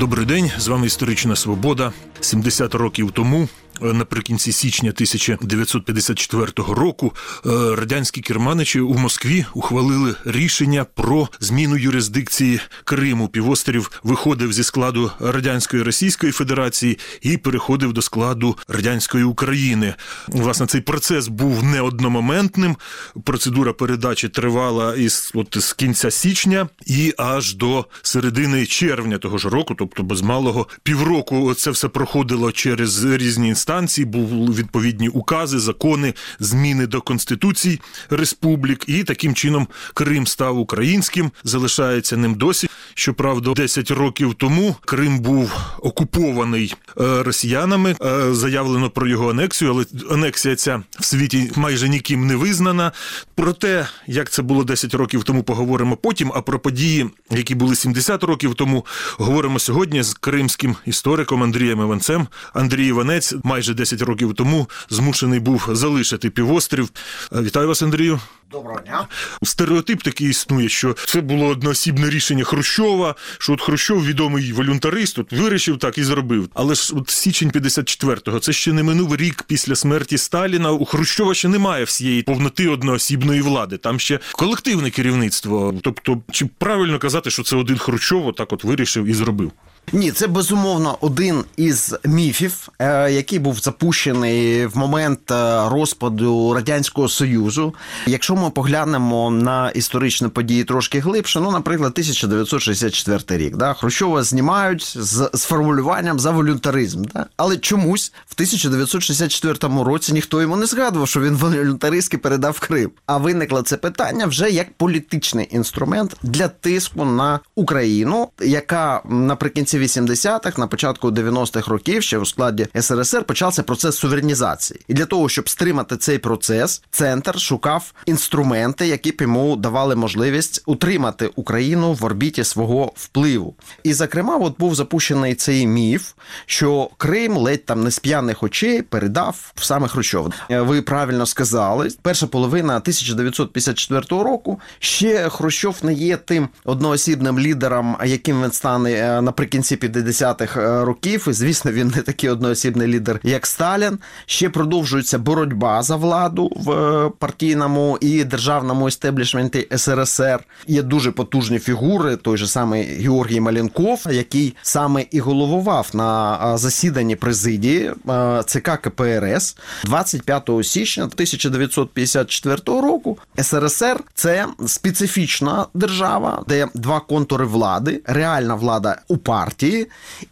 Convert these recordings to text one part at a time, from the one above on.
Добрий день, з вами історична свобода. 70 років тому, наприкінці січня 1954 року, е, радянські керманичі у Москві ухвалили рішення про зміну юрисдикції Криму. Півострів виходив зі складу радянської Російської Федерації і переходив до складу радянської України. Власне, цей процес був не одномоментним. Процедура передачі тривала із от з кінця січня і аж до середини червня того ж року, тобто без малого півроку, це все проходило через різні інстанції. Були відповідні укази, закони, зміни до конституцій республік, і таким чином Крим став українським, залишається ним досі. Щоправда, 10 років тому Крим був окупований е, росіянами. Е, Заявлено про його анексію, але анексія ця в світі майже ніким не визнана. Про те, як це було 10 років тому, поговоримо потім. А про події, які були 70 років тому, говоримо сьогодні з кримським істориком Андрієм Іванцем. Андрій Іванець майже 10 років тому змушений був залишити півострів. Е, Вітаю вас, Андрію. Доброго дня. Стереотип такий існує, що це було одноосібне рішення Хрущова, що от Хрущов, відомий волюнтарист, от вирішив так і зробив. Але ж от січень 54-го, це ще не минув рік після смерті Сталіна. У Хрущова ще немає всієї повноти одноосібної влади. Там ще колективне керівництво. Тобто, чи правильно казати, що це один Хрущов так от вирішив і зробив? Ні, це безумовно один із міфів, е, який був запущений в момент е, розпаду радянського союзу. Якщо ми поглянемо на історичні події трошки глибше, ну, наприклад, 1964 рік, да, Хрущова знімають з, з формулюванням за волюнтаризм. Да? Але чомусь в 1964 році ніхто йому не згадував, що він волюнтаристськи передав Крим. А виникло це питання вже як політичний інструмент для тиску на Україну, яка наприкінці 80-х, на початку 90-х років, ще у складі СРСР, почався процес суверенізації. І для того, щоб стримати цей процес, центр шукав інструменти, які б йому давали можливість утримати Україну в орбіті свого впливу. І, зокрема, от був запущений цей міф, що Крим ледь там не з п'яних очей передав саме Хрущов. Ви правильно сказали, перша половина 1954 року ще Хрущов не є тим одноосібним лідером, яким він стане е, наприкінці 50-х років. І звісно, він не такий одноосібний лідер, як Сталін. Ще продовжується боротьба за владу в е, партійному і державному істеблішменті СРСР. Є дуже потужні фігури. Той же самий Георгій Маленков, який саме і головував на е, засіданні президії е, ЦК КПРС 25 січня 1954 року. СРСР це специфічна держава, де два контури влади, реальна влада у партії,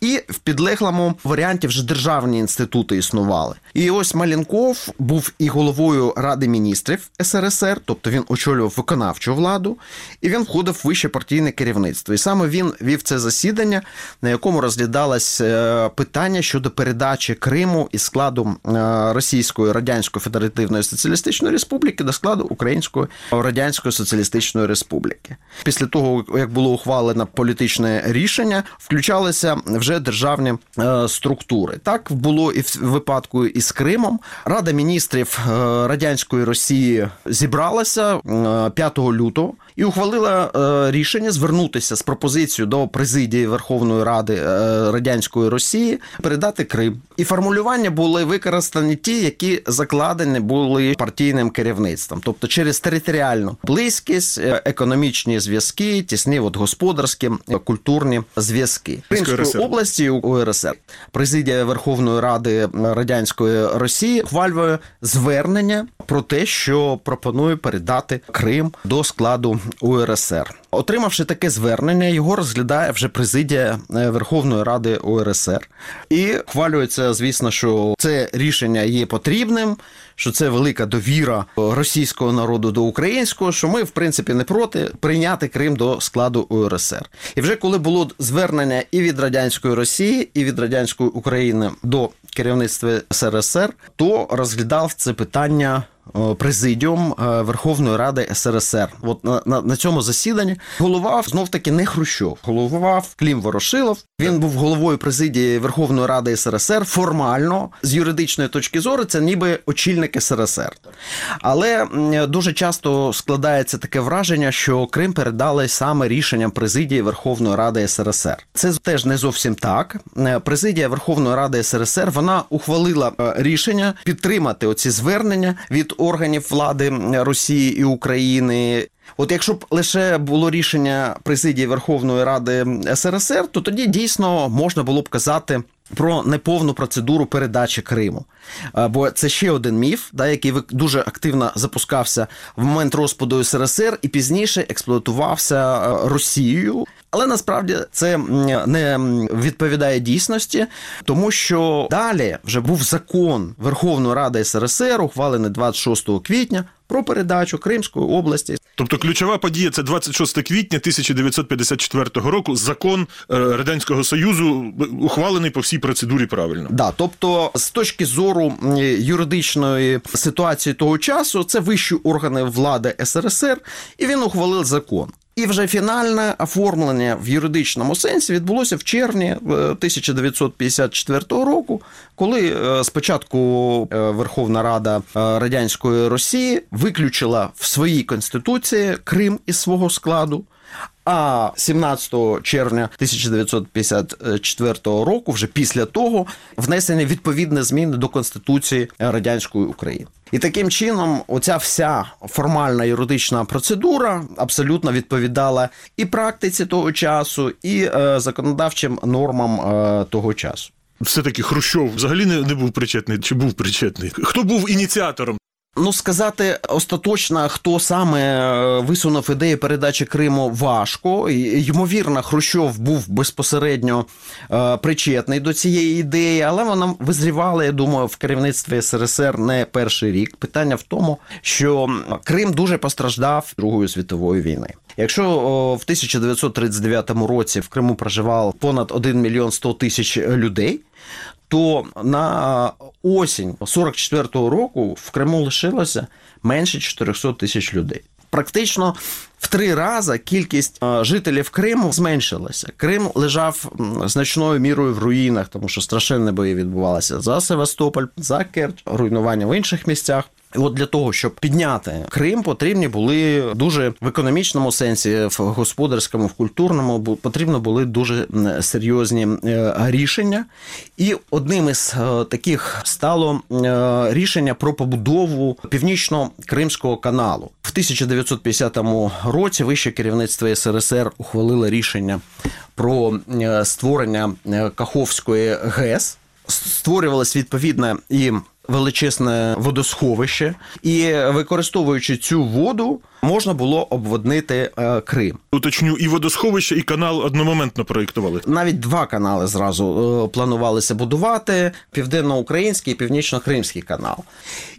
і в підлеглому варіанті вже державні інститути існували. І ось Малінков був і головою Ради міністрів СРСР, тобто він очолював виконавчу владу, і він входив в вище партійне керівництво. І саме він вів це засідання, на якому розглядалось е, питання щодо передачі Криму із складу е, Російської Радянської Федеративної Соціалістичної Республіки до складу Української Радянської Соціалістичної Республіки. Після того, як було ухвалено політичне рішення, включалися вже державні е, структури. Так було і в випадку із Кримом. Рада міністрів е, радянської Росії зібралася е, 5 лютого і ухвалила е, рішення звернутися з пропозицією до президії Верховної Ради е, радянської Росії передати Крим. І формулювання були використані ті, які закладені були партійним керівництвом, тобто через територіальну близькість, е, економічні зв'язки, тісні от господарські, е, культурні зв'язки Кримської РСР. області УРСР. Президія Верховної Ради радянської Росії хвалює звернення про те, що пропонує передати Крим до складу УРСР. Отримавши таке звернення, його розглядає вже президія е, Верховної Ради УРСР. І ухвалюється, звісно, що це рішення є потрібним, що це велика довіра російського народу до українського, що ми, в принципі, не проти прийняти Крим до складу УРСР. І вже коли було звернення і від радянської Росії, і від радянської України до керівництва СРСР, то розглядав це питання е, президіум е, Верховної Ради СРСР. От на, на, на цьому засіданні головав знов таки не Хрущов, головував Клім Ворошилов. Він був головою президії Верховної Ради СРСР. Формально з юридичної точки зору це ніби очільник СРСР. Але дуже часто складається таке враження, що Крим передали саме рішенням президії Верховної Ради СРСР. Це теж не зовсім так. Е, Президія Верховної Ради СРСР вона ухвалила е, рішення підтримати оці звернення від органів влади Росії і України. От якщо б лише було рішення президії Верховної Ради СРСР, то тоді дійсно можна було б казати. Про неповну процедуру передачі Криму, бо це ще один міф, да, який дуже активно запускався в момент розпаду СРСР і пізніше експлуатувався е, Росією. Але насправді це не відповідає дійсності, тому що далі вже був закон Верховної Ради СРСР, ухвалений 26 квітня, про передачу Кримської області Тобто ключова подія це 26 квітня 1954 року. Закон е, Радянського Союзу ухвалений по всій процедурі правильно. Да, тобто, з точки зору юридичної ситуації того часу, це вищі органи влади СРСР, і він ухвалив закон. І вже фінальне оформлення в юридичному сенсі відбулося в червні е, 1954 року, коли е, спочатку е, Верховна Рада е, радянської Росії виключила в своїй конституції Крим із свого складу. А 17 червня 1954 року, вже після того, внесені відповідні зміни до Конституції Радянської України. І таким чином, оця вся формальна юридична процедура абсолютно відповідала і практиці того часу, і е, законодавчим нормам е, того часу. Все-таки Хрущов взагалі не, не був причетний чи був причетний? Хто був ініціатором? Ну, сказати остаточно, хто саме е, висунув ідею передачі Криму, важко. Ймовірно, Хрущов був безпосередньо е, причетний до цієї ідеї, але вона визрівала, я думаю, в керівництві СРСР не перший рік. Питання в тому, що Крим дуже постраждав Другої світової війни. Якщо в 1939 році в Криму проживав понад 1 мільйон 100 тисяч людей, то на осінь 44-го року в Криму лишилося менше 400 тисяч людей. Практично в три рази кількість жителів Криму зменшилася. Крим лежав значною мірою в руїнах, тому що страшенні бої відбувалися за Севастополь, за Керч, руйнування в інших місцях. От для того, щоб підняти Крим, потрібні були дуже в економічному сенсі, в господарському, в культурному потрібно були дуже серйозні е, рішення. І одним із е, таких стало е, рішення про побудову північно-кримського каналу. В 1950 році вище керівництво СРСР ухвалило рішення про створення Каховської ГЕС. Створювалось відповідне і величезне водосховище, і використовуючи цю воду, можна було обводнити е, Крим. Уточню, і водосховище, і канал одномоментно проєктували. Навіть два канали зразу е, планувалися будувати: південноукраїнський і північно-кримський канал.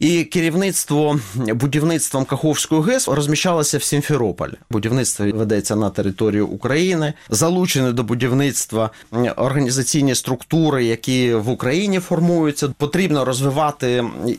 І керівництво будівництвом Каховської ГЕС розміщалося в Сімферополі. Будівництво ведеться на території України. Залучені до будівництва організаційні структури, які в Україні формуються. Потрібно розвивати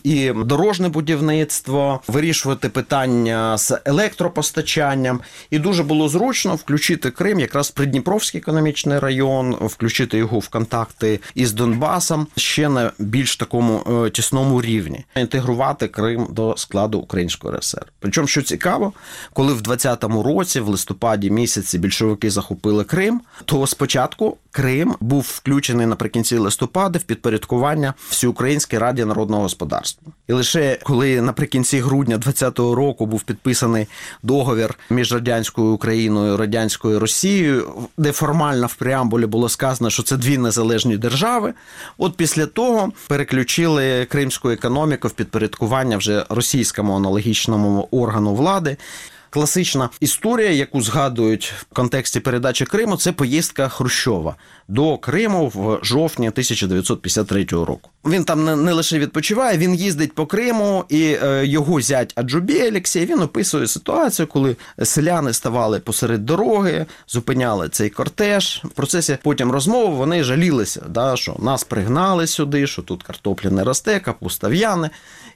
і дорожне будівництво, вирішувати питання з електропостачанням. І дуже було зручно включити Крим, якраз Придніпровський економічний район, включити його в контакти із Донбасом ще на більш такому е, тісному рівні, інтегрувати Крим до складу Української РСР. Причому, що цікаво, коли в 20-му році, в листопаді місяці, більшовики захопили Крим, то спочатку Крим був включений наприкінці листопада в підпорядкування Всеукраїнській раді народного господарства. І лише коли наприкінці грудня 20-го року був підписаний договір між радянською Україною і радянською Росією, де формально в преамбулі було сказано, що це дві незалежні держави. От після того переключили кримську економіку в підпорядкування вже російському аналогічному органу влади. Класична історія, яку згадують в контексті передачі Криму, це поїздка Хрущова до Криму в жовтні 1953 року. Він там не, лише відпочиває, він їздить по Криму, і е, його зять Аджубі Олексій він описує ситуацію, коли селяни ставали посеред дороги, зупиняли цей кортеж. В процесі потім розмови вони жалілися, да, що нас пригнали сюди, що тут картопля не росте, капуста в'яне.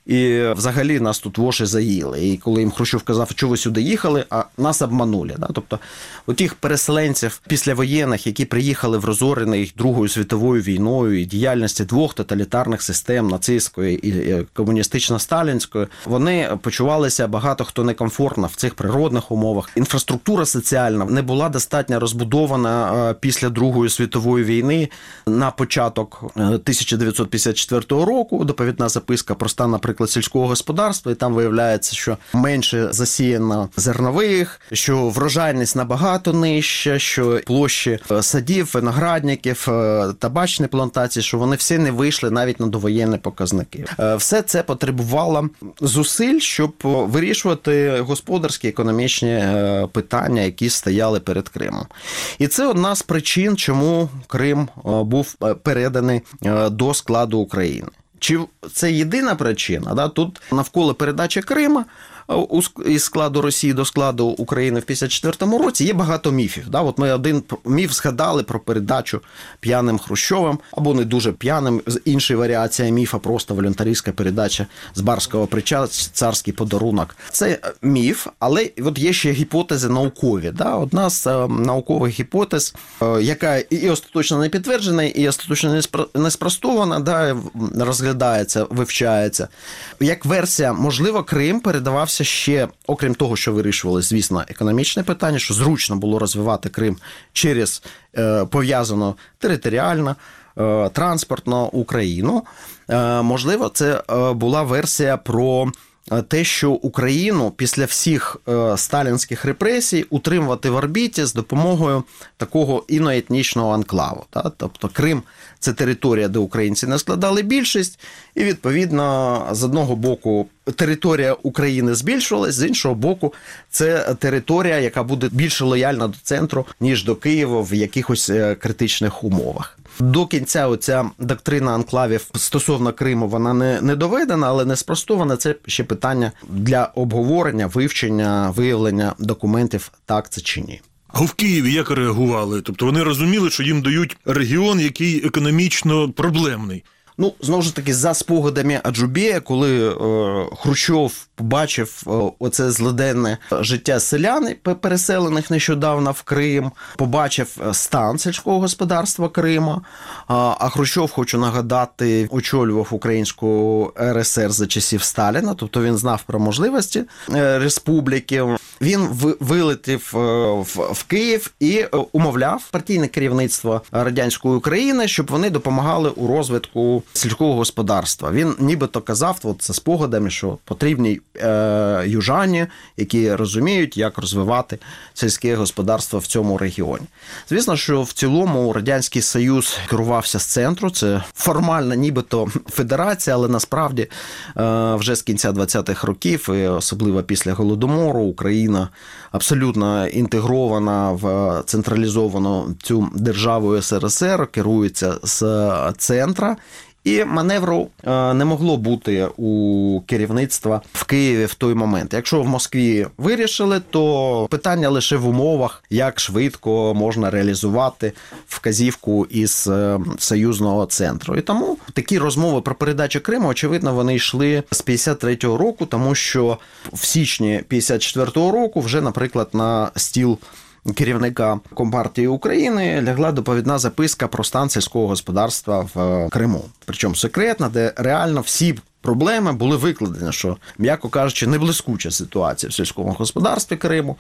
І взагалі нас тут воші заїли. І коли їм Хрущов казав, що ви сюди їхали, а нас обманули. Да? Тобто, у тих переселенців післявоєнних, які приїхали в розорений Другою світовою війною і діяльності двох тоталітарних систем нацистської і комуністично-сталінської, вони почувалися багато хто некомфортно в цих природних умовах. Інфраструктура соціальна не була достатньо розбудована е, після Другої світової війни на початок 1954 року. Доповідна записка про стан, наприклад, сільського господарства, і там виявляється, що менше засіяно зернових, що врожайність набагато нижча, що площі е, садів, виноградників, е, табачні плантації, що вони всі не вийшли навіть на довоєнні показники. Е, Все це потребувало зусиль, щоб вирішувати господарські економічні питання, які стояли перед Кримом. І це одна з причин, чому Крим був переданий до складу України. Чи це єдина причина? Да? Тут навколо передачі Крима із складу Росії до складу України в 54-му році є багато міфів. Да? От ми один міф згадали про передачу п'яним Хрущовим, або не дуже п'яним. Інша варіація міфа, просто волюнтаристська передача з барського прича, царський подарунок. Це е, міф, але от є ще гіпотези наукові. Да? Одна з е, наукових гіпотез, е, яка і остаточно не підтверджена, і остаточно не спростована, да, розглядається, вивчається. Як версія, можливо, Крим передавався ще, окрім того, що вирішували, звісно, економічне питання, що зручно було розвивати Крим через е, пов'язано територіально. е, Транспортно Україну. Е, Можливо, це була версія про те, що Україну після всіх е, сталінських репресій утримувати в орбіті з допомогою такого іноетнічного анклаву. Та? Тобто Крим це територія, де українці не складали більшість, і відповідно з одного боку територія України збільшувалась, з іншого боку, це територія, яка буде більше лояльна до центру, ніж до Києва в якихось е, критичних умовах. До кінця оця доктрина анклавів стосовно Криму вона не, не доведена, але не спростована. Це ще питання для обговорення, вивчення, виявлення документів, так це чи ні. А в Києві як реагували? Тобто вони розуміли, що їм дають регіон, який економічно проблемний. Ну, знову ж таки, за спогадами Аджубєя, коли е, Хрущов побачив е, оце злиденне життя селян, переселених нещодавно в Крим, побачив е, стан сільського господарства Крима. А, а Хрущов, хочу нагадати, очолював українську РСР за часів Сталіна, тобто він знав про можливості е, республіки. Він ви- вилетів е, в, в Київ і е, умовляв партійне керівництво радянської України, щоб вони допомагали у розвитку сільського господарства. Він нібито казав, от за спогадами, що потрібні е, южані, які розуміють, як розвивати сільське господарство в цьому регіоні. Звісно, що в цілому радянський союз керувався з центру. Це формально, нібито федерація, але насправді е, вже з кінця 20-х років, і особливо після голодомору, Україна абсолютно інтегрована в централізовану цю державу СРСР, керується з центра. І маневру е, не могло бути у керівництва в Києві в той момент. Якщо в Москві вирішили, то питання лише в умовах, як швидко можна реалізувати вказівку із е, союзного центру. І тому такі розмови про передачу Криму, очевидно, вони йшли з 53-го року, тому що в січні 54-го року вже, наприклад, на стіл керівника Компартії України лягла доповідна записка про стан сільського господарства в е, Криму. Причому секретна, де реально всі. Проблеми були викладені, що, м'яко кажучи, не блискуча ситуація в сільському господарстві Криму.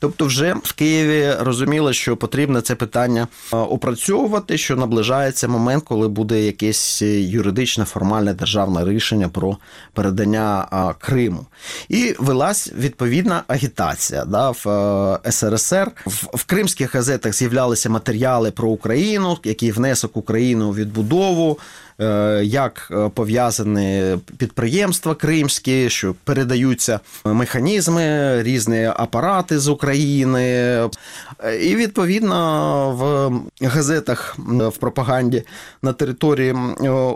Тобто, вже в Києві розуміли, що потрібно це питання е, опрацьовувати, що наближається момент, коли буде якесь юридичне формальне державне рішення про передання Криму. І велась відповідна агітація да, в е, СРСР. В, в кримських газетах з'являлися матеріали про Україну, який внесок України у відбудову. Е, Як е, пов'язані підприємства кримські, що передаються механізми, різні апарати з України, Е, і відповідно в газетах в пропаганді на території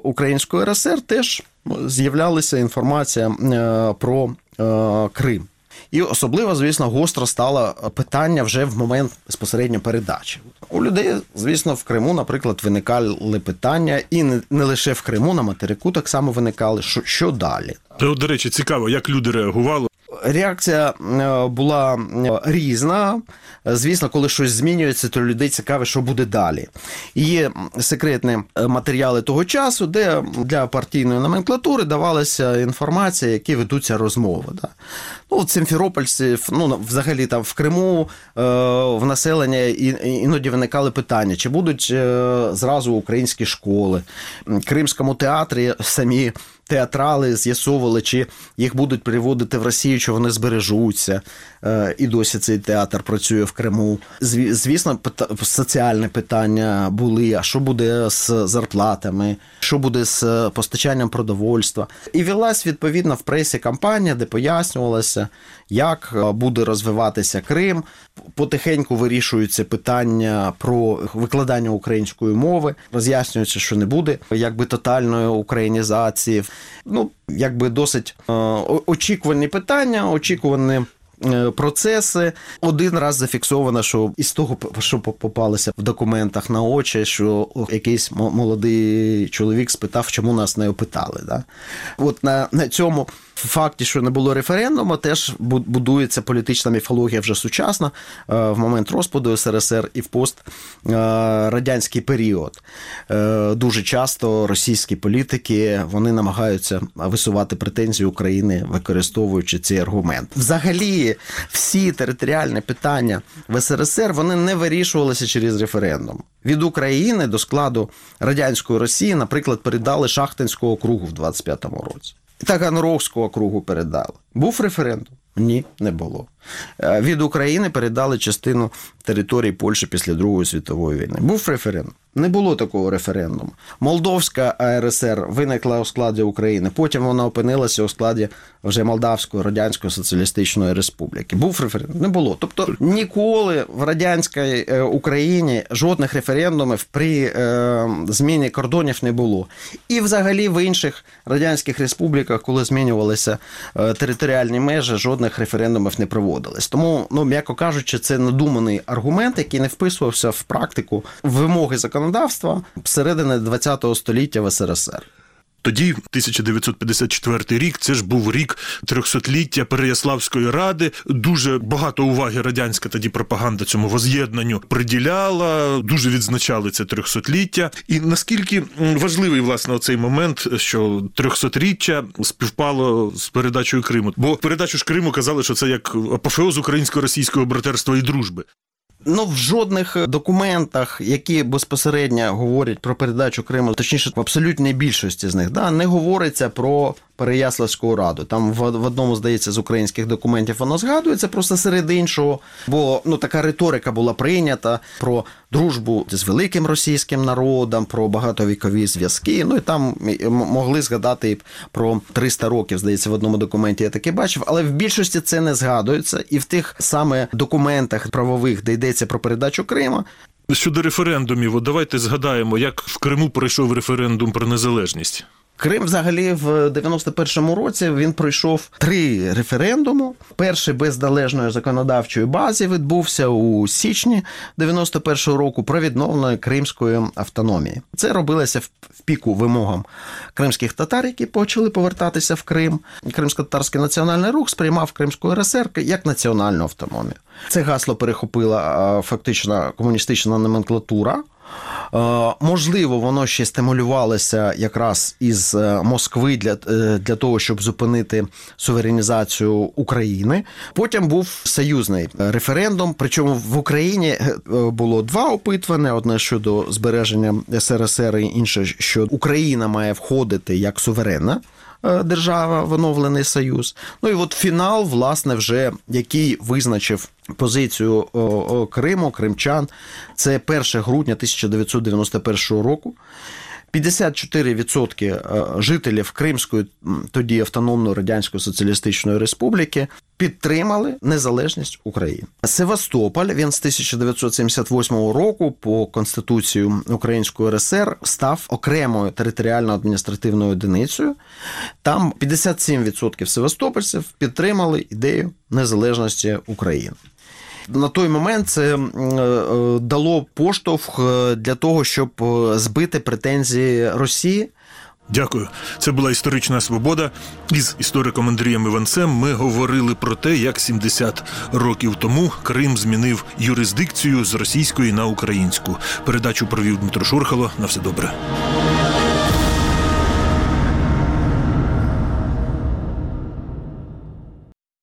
Української РСР теж з'являлася інформація про Крим. І особливо, звісно, гостро стало питання вже в момент безпосередньо передачі. У людей, звісно, в Криму, наприклад, виникали питання, і не, лише в Криму, на материку так само виникали, що, що далі. Та от, до речі, цікаво, як люди реагували. Реакція е, була е, різна. Звісно, коли щось змінюється, то людей цікаве, що буде далі. І є секретні е, матеріали того часу, де для партійної номенклатури давалася інформація, які ведуться розмови. Да. Ну, от симферопольці, ну, взагалі там в Криму в населення іноді виникали питання, чи будуть зразу українські школи. Кримському театрі самі театрали з'ясовували, чи їх будуть переводити в Росію, чи вони збережуться. Е, І досі цей театр працює в Криму. Звісно, соціальні питання були: а що буде з зарплатами, що буде з постачанням продовольства. І велась відповідно в пресі кампанія, де пояснювалося, як е, буде розвиватися Крим. Потихеньку вирішуються питання про викладання української мови, роз'яснюється, що не буде якби тотальної українізації. Ну, якби досить е, очікувані питання, очікувані. е, Процеси один раз зафіксовано, що із того, що попалося в документах на очі, що якийсь молодий чоловік спитав, чому нас не опитали. Да? От на, на цьому факті, що не було референдуму, теж будується політична міфологія вже сучасна е, в момент розпаду СРСР і в пострадянський період. Е, Дуже часто російські політики вони намагаються висувати претензії України, використовуючи цей аргумент. Взагалі, всі територіальні питання в СРСР вони не вирішувалися через референдум. Від України до складу радянської Росії, наприклад, передали Шахтинського округу в 25-му році. Таганрогського округу передали. Був референдум? Ні, не було. Е, Від України передали частину території Польщі після Другої світової війни. Був референдум? Не було такого референдуму. Молдовська АРСР виникла у складі України. Потім вона опинилася у складі вже Молдавської Радянської Соціалістичної Республіки. Був референдум? Не було. Тобто ніколи в радянській е, Україні жодних референдумів при е, зміні кордонів не було. І взагалі в інших радянських республіках, коли змінювалися е, територіальні межі, жодних референдумів не проводилось. Тому, ну м'яко кажучи, це надуманий аргумент, який не вписувався в практику вимоги законодавства середини ХХ століття в СРСР. Тоді, 1954 рік, це ж був рік трьохсотліття Переяславської ради. Дуже багато уваги радянська тоді пропаганда цьому воз'єднанню приділяла, дуже відзначали це трьохсотліття. І наскільки важливий власне оцей момент, що трьохсотріччя співпало з передачею Криму. Бо передачу ж Криму казали, що це як апофеоз українсько-російського братерства і дружби. Ну, в жодних документах, які безпосередньо говорять про передачу Криму, точніше, в абсолютній більшості з них, да, не говориться про Переяславську раду. Там в, в одному, здається, з українських документів воно згадується просто серед іншого. Бо ну така риторика була прийнята про дружбу з великим російським народом, про багатовікові зв'язки. Ну і там могли згадати про 300 років, здається, в одному документі я таке бачив, але в більшості це не згадується. І в тих саме документах правових, де йдеться про передачу Криму, Щодо референдумів, давайте згадаємо, як в Криму пройшов референдум про незалежність. Крим взагалі в 91-му році він пройшов три референдуми. Перший без належної законодавчої бази відбувся у січні 91-го року про відновлення кримської автономії. Це робилося в піку вимогам кримських татар, які почали повертатися в Крим. Кримсько-татарський національний рух сприймав Кримську РСР як національну автономію. Це гасло перехопила фактично комуністична номенклатура. Е, Можливо, воно ще стимулювалося якраз із е, Москви для, е, для того, щоб зупинити суверенізацію України. Потім був союзний референдум. Причому в Україні було два опитування: одне щодо збереження СРСР, і інше, що Україна має входити як суверенна. Е, Держава в оновлений союз. Ну і от фінал, власне, вже який визначив позицію Криму, кримчан. Це 1 грудня 1991 року. 54% е, жителів Кримської тоді автономної радянської соціалістичної республіки підтримали незалежність України. Севастополь він з 1978 року по конституцію Української РСР став окремою територіально-адміністративною одиницею. Там 57% севастопольців підтримали ідею незалежності України. На той момент це е, дало поштовх е, для того, щоб е, збити претензії Росії. Дякую. Це була історична свобода. Із істориком Андрієм Іванцем ми говорили про те, як 70 років тому Крим змінив юрисдикцію з російської на українську. Передачу провів Дмитро Шурхало. На все добре.